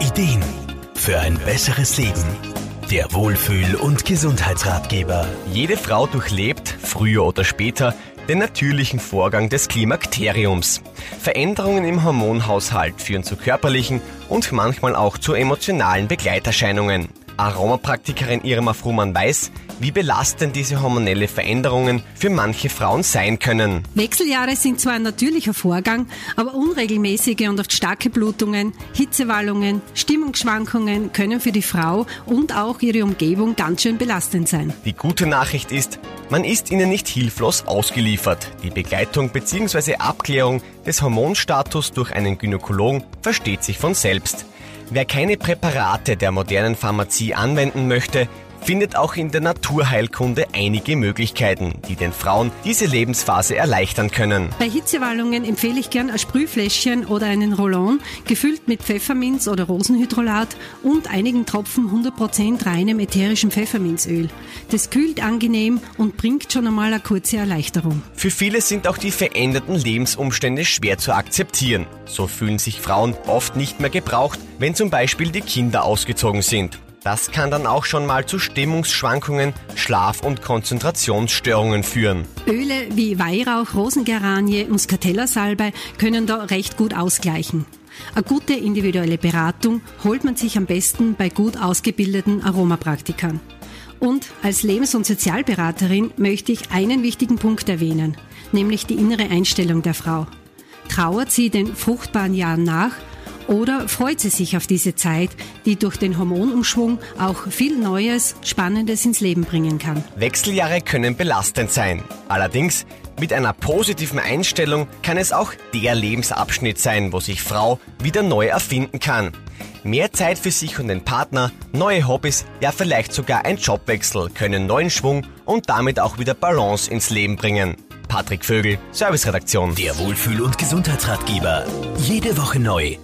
Ideen für ein besseres Leben. Der Wohlfühl- und Gesundheitsratgeber. Jede Frau durchlebt, früher oder später, den natürlichen Vorgang des Klimakteriums. Veränderungen im Hormonhaushalt führen zu körperlichen und manchmal auch zu emotionalen Begleiterscheinungen. Aromapraktikerin Irma Frumann weiß, wie belastend diese hormonelle Veränderungen für manche Frauen sein können. Wechseljahre sind zwar ein natürlicher Vorgang, aber unregelmäßige und oft starke Blutungen, Hitzewallungen, Stimmungsschwankungen können für die Frau und auch ihre Umgebung ganz schön belastend sein. Die gute Nachricht ist, man ist ihnen nicht hilflos ausgeliefert. Die Begleitung bzw. Abklärung des Hormonstatus durch einen Gynäkologen versteht sich von selbst. Wer keine Präparate der modernen Pharmazie anwenden möchte, findet auch in der Naturheilkunde einige Möglichkeiten, die den Frauen diese Lebensphase erleichtern können. Bei Hitzewallungen empfehle ich gern ein Sprühfläschchen oder einen Rollon, gefüllt mit Pfefferminz oder Rosenhydrolat und einigen Tropfen 100% reinem ätherischem Pfefferminzöl. Das kühlt angenehm und bringt schon einmal eine kurze Erleichterung. Für viele sind auch die veränderten Lebensumstände schwer zu akzeptieren. So fühlen sich Frauen oft nicht mehr gebraucht, wenn zum Beispiel die Kinder ausgezogen sind. Das kann dann auch schon mal zu Stimmungsschwankungen, Schlaf- und Konzentrationsstörungen führen. Öle wie Weihrauch, Rosengeranie, Muscatella-Salbei können da recht gut ausgleichen. Eine gute individuelle Beratung holt man sich am besten bei gut ausgebildeten Aromapraktikern. Und als Lebens- und Sozialberaterin möchte ich einen wichtigen Punkt erwähnen, nämlich die innere Einstellung der Frau. Trauert sie den fruchtbaren Jahren nach oder freut sie sich auf diese Zeit, die durch den Hormonumschwung auch viel Neues, Spannendes ins Leben bringen kann? Wechseljahre können belastend sein. Allerdings, mit einer positiven Einstellung kann es auch der Lebensabschnitt sein, wo sich Frau wieder neu erfinden kann. Mehr Zeit für sich und den Partner, neue Hobbys, ja vielleicht sogar ein Jobwechsel können neuen Schwung und damit auch wieder Balance ins Leben bringen. Patrick Vögel, Serviceredaktion. Der Wohlfühl- und Gesundheitsratgeber. Jede Woche neu